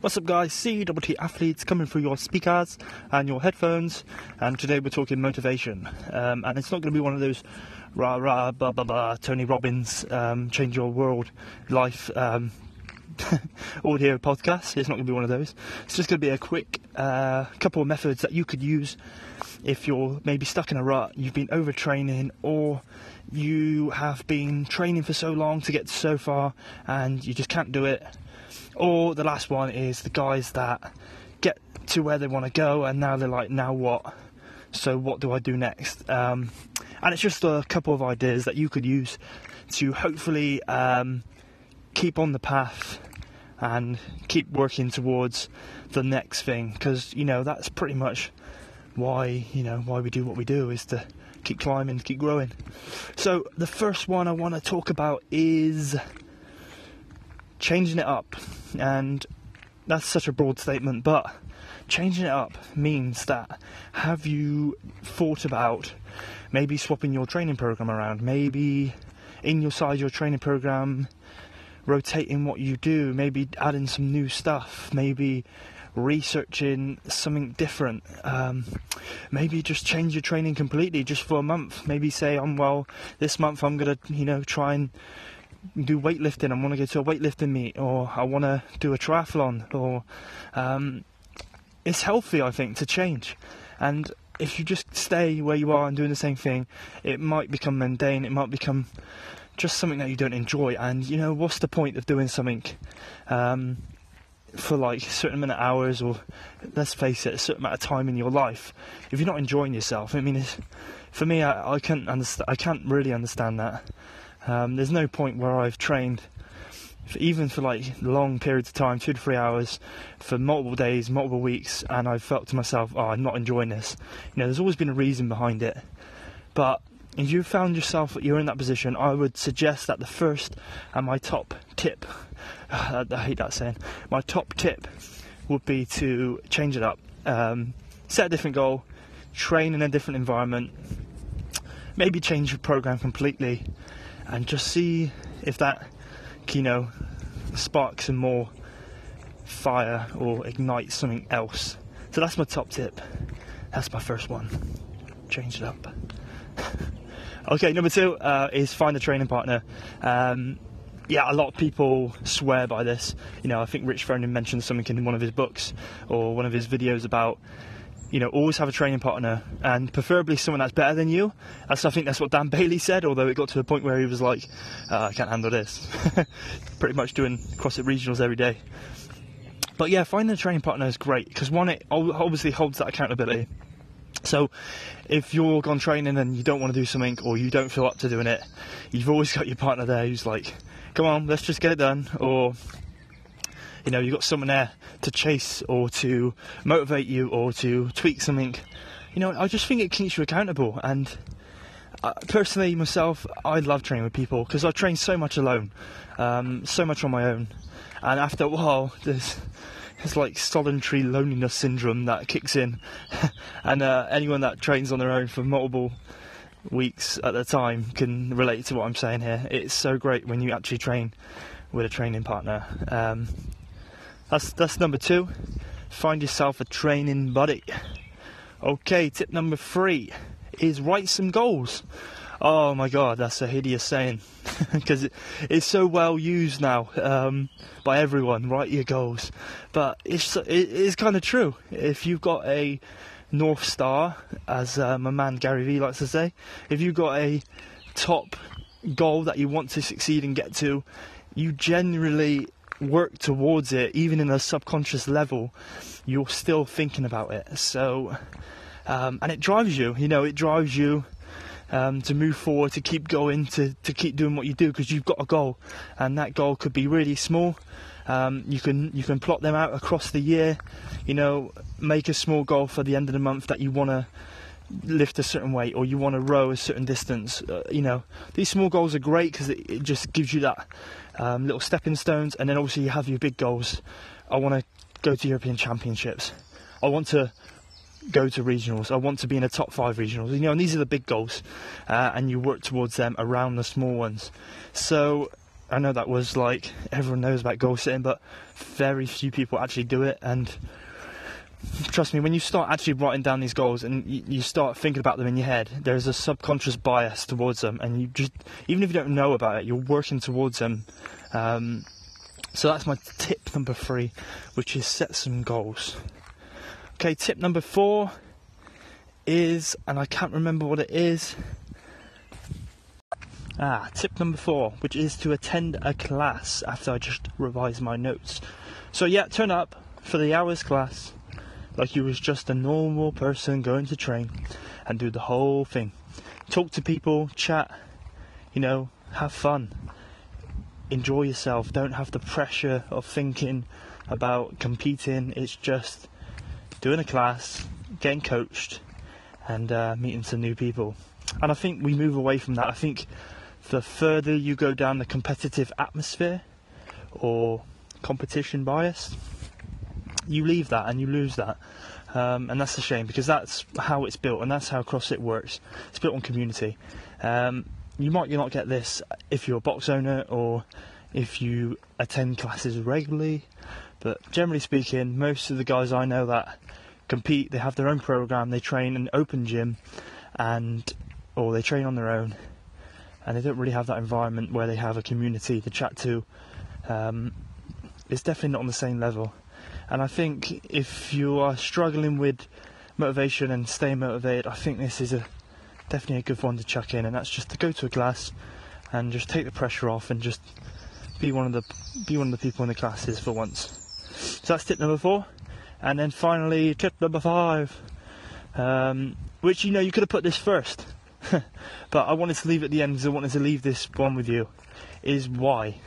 What's up, guys? CTT athletes coming through your speakers and your headphones, and today we're talking motivation. Um, and it's not going to be one of those rah rah blah blah blah Tony Robbins um, change your world life um, audio podcasts. It's not going to be one of those. It's just going to be a quick uh, couple of methods that you could use if you're maybe stuck in a rut, you've been overtraining, or you have been training for so long to get so far and you just can't do it or the last one is the guys that get to where they want to go and now they're like, now what? So what do I do next? Um, and it's just a couple of ideas that you could use to hopefully um, keep on the path and keep working towards the next thing because you know that's pretty much why you know why we do what we do is to keep climbing keep growing so the first one i want to talk about is changing it up. And that's such a broad statement, but changing it up means that have you thought about maybe swapping your training program around? Maybe in your side your training program rotating what you do, maybe adding some new stuff, maybe researching something different. Um, maybe just change your training completely just for a month. Maybe say, "I'm well, this month I'm gonna, you know, try and do weightlifting. I want to go to a weightlifting meet, or I want to do a triathlon, or um, it's healthy, I think, to change. And if you just stay where you are and doing the same thing, it might become mundane. It might become just something that you don't enjoy. And you know, what's the point of doing something um, for like a certain amount of hours, or let's face it, a certain amount of time in your life if you're not enjoying yourself? I mean, for me, I, I can't understand. I can't really understand that. Um, there's no point where I've trained, even for like long periods of time, two to three hours, for multiple days, multiple weeks, and I've felt to myself, oh, I'm not enjoying this. You know, there's always been a reason behind it. But if you found yourself you're in that position, I would suggest that the first and my top tip, I hate that saying, my top tip would be to change it up. Um, set a different goal, train in a different environment, maybe change your program completely, and just see if that, know, sparks some more fire or ignites something else. So that's my top tip. That's my first one. Change it up. okay, number two uh, is find a training partner. Um, yeah, a lot of people swear by this. You know, I think Rich Froning mentioned something in one of his books or one of his videos about you know, always have a training partner and preferably someone that's better than you. That's, I think that's what Dan Bailey said, although it got to a point where he was like, uh, I can't handle this. Pretty much doing CrossFit regionals every day. But yeah, finding a training partner is great because one, it obviously holds that accountability. So if you're gone training and you don't want to do something or you don't feel up to doing it, you've always got your partner there who's like, come on, let's just get it done. Or you know, you've got someone there to chase or to motivate you or to tweak something. You know, I just think it keeps you accountable. And uh, personally, myself, I love training with people because I train so much alone, um, so much on my own. And after a while, there's it's like solitary loneliness syndrome that kicks in, and uh, anyone that trains on their own for multiple weeks at a time can relate to what I'm saying here. It's so great when you actually train with a training partner. Um, that's that's number two. Find yourself a training buddy. Okay, tip number three is write some goals. Oh my god, that's a hideous saying because it, it's so well used now um, by everyone. Write your goals, but it's it is kind of true. If you've got a north star, as uh, my man Gary Vee likes to say, if you've got a top goal that you want to succeed and get to, you generally work towards it, even in a subconscious level, you're still thinking about it. So, um, and it drives you, you know, it drives you um, to move forward, to keep going, to, to keep doing what you do because you've got a goal, and that goal could be really small. Um, you can you can plot them out across the year, you know, make a small goal for the end of the month that you want to lift a certain weight or you want to row a certain distance. Uh, you know, these small goals are great because it, it, just gives you that um, little stepping stones, and then obviously you have your big goals. I want to go to European Championships. I want to go to regionals. I want to be in the top five regionals. You know, and these are the big goals, uh, and you work towards them around the small ones. So I know that was like everyone knows about goal setting, but very few people actually do it. And trust me, when you start actually writing down these goals and you, start thinking about them in your head, there's a subconscious bias towards them, and you just even if you don't know about it, you're working towards them. Um, so that's my tip number three, which is set some goals. Okay, tip number four is, and I can't remember what it is. Ah, tip number four, which is to attend a class after I just revise my notes. So, yeah, turn up for the hours class like you was just a normal person going to train and do the whole thing. Talk to people, chat, you know, have fun, enjoy yourself. Don't have the pressure of thinking about competing. It's just doing a class, getting coached, and uh, meeting some new people. And I think we move away from that. I think the further you go down the competitive atmosphere or competition bias, you leave that and you lose that. Um, and that's a shame because that's how it's built and that's how CrossFit works. It's built on community. Um, you might not get this if you're a box owner or if you attend classes regularly, but generally speaking, most of the guys I know that compete, they have their own program, they train in an open gym, and or they train on their own, and they don't really have that environment where they have a community to chat to. Um, it's definitely not on the same level. And I think if you are struggling with motivation and staying motivated, I think this is a definitely a good one to chuck in, and that's just to go to a class and just take the pressure off and just be one of the be one of the people in the classes for once. So that's tip number four, and then finally tip number five, um, which you know you could have put this first, but I wanted to leave at the end because I wanted to leave this one with you, is why,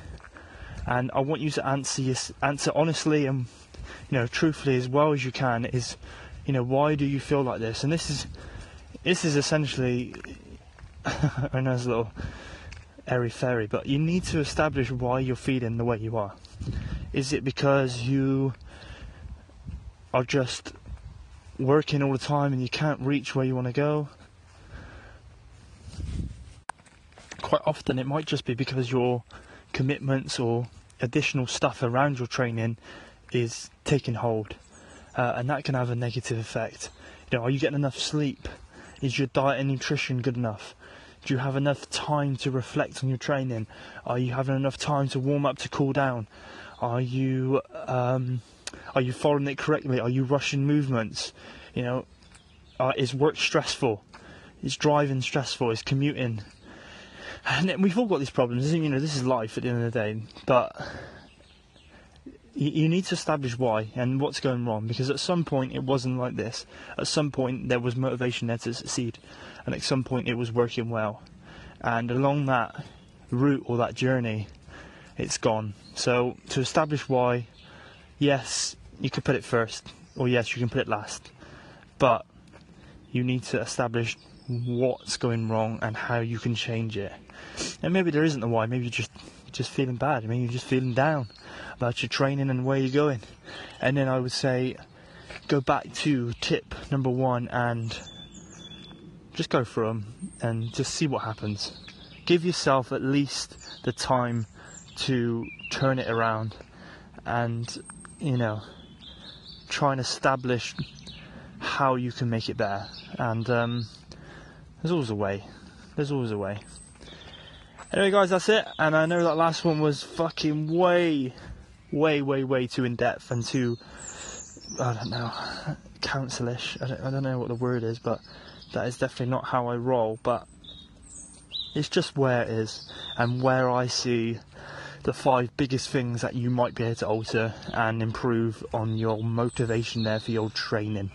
and I want you to answer answer honestly and you know, truthfully as well as you can is, you know, why do you feel like this? And this is, this is essentially, I know it's a little airy fairy, but you need to establish why you're feeling the way you are. Is it because you are just working all the time and you can't reach where you want to go? Quite often, it might just be because your commitments or additional stuff around your training is taking hold, uh, and that can have a negative effect. You know, are you getting enough sleep? Is your diet and nutrition good enough? Do you have enough time to reflect on your training? Are you having enough time to warm up to cool down? Are you um, are you following it correctly? Are you rushing movements? You know, uh, is work stressful? Is driving stressful? Is commuting? And we've all got these problems. You know, this is life at the end of the day. But you, need to establish why and what's going wrong because at some point it wasn't like this. At some point there was motivation there to succeed, and at some point it was working well. And along that route or that journey, it's gone. So to establish why, yes, you could put it first, or yes, you can put it last, but you need to establish what's going wrong and how you can change it. And maybe there isn't a why. Maybe you're just just feeling bad. I mean, you're just feeling down about your training and where you're going. And then I would say, go back to tip number one and just go for them and just see what happens. Give yourself at least the time to turn it around and, you know, try and establish how you can make it better. And um, there's always a way. There's always a way. Anyway, guys, that's it. And I know that last one was fucking way, way, way, way too in depth and too, I don't know, counselish. I don't, I don't know what the word is, but that is definitely not how I roll. But it's just where it is and where I see the five biggest things that you might be able to alter and improve on your motivation there for your training.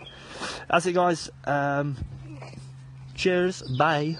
That's it, guys. Um, cheers. Bye.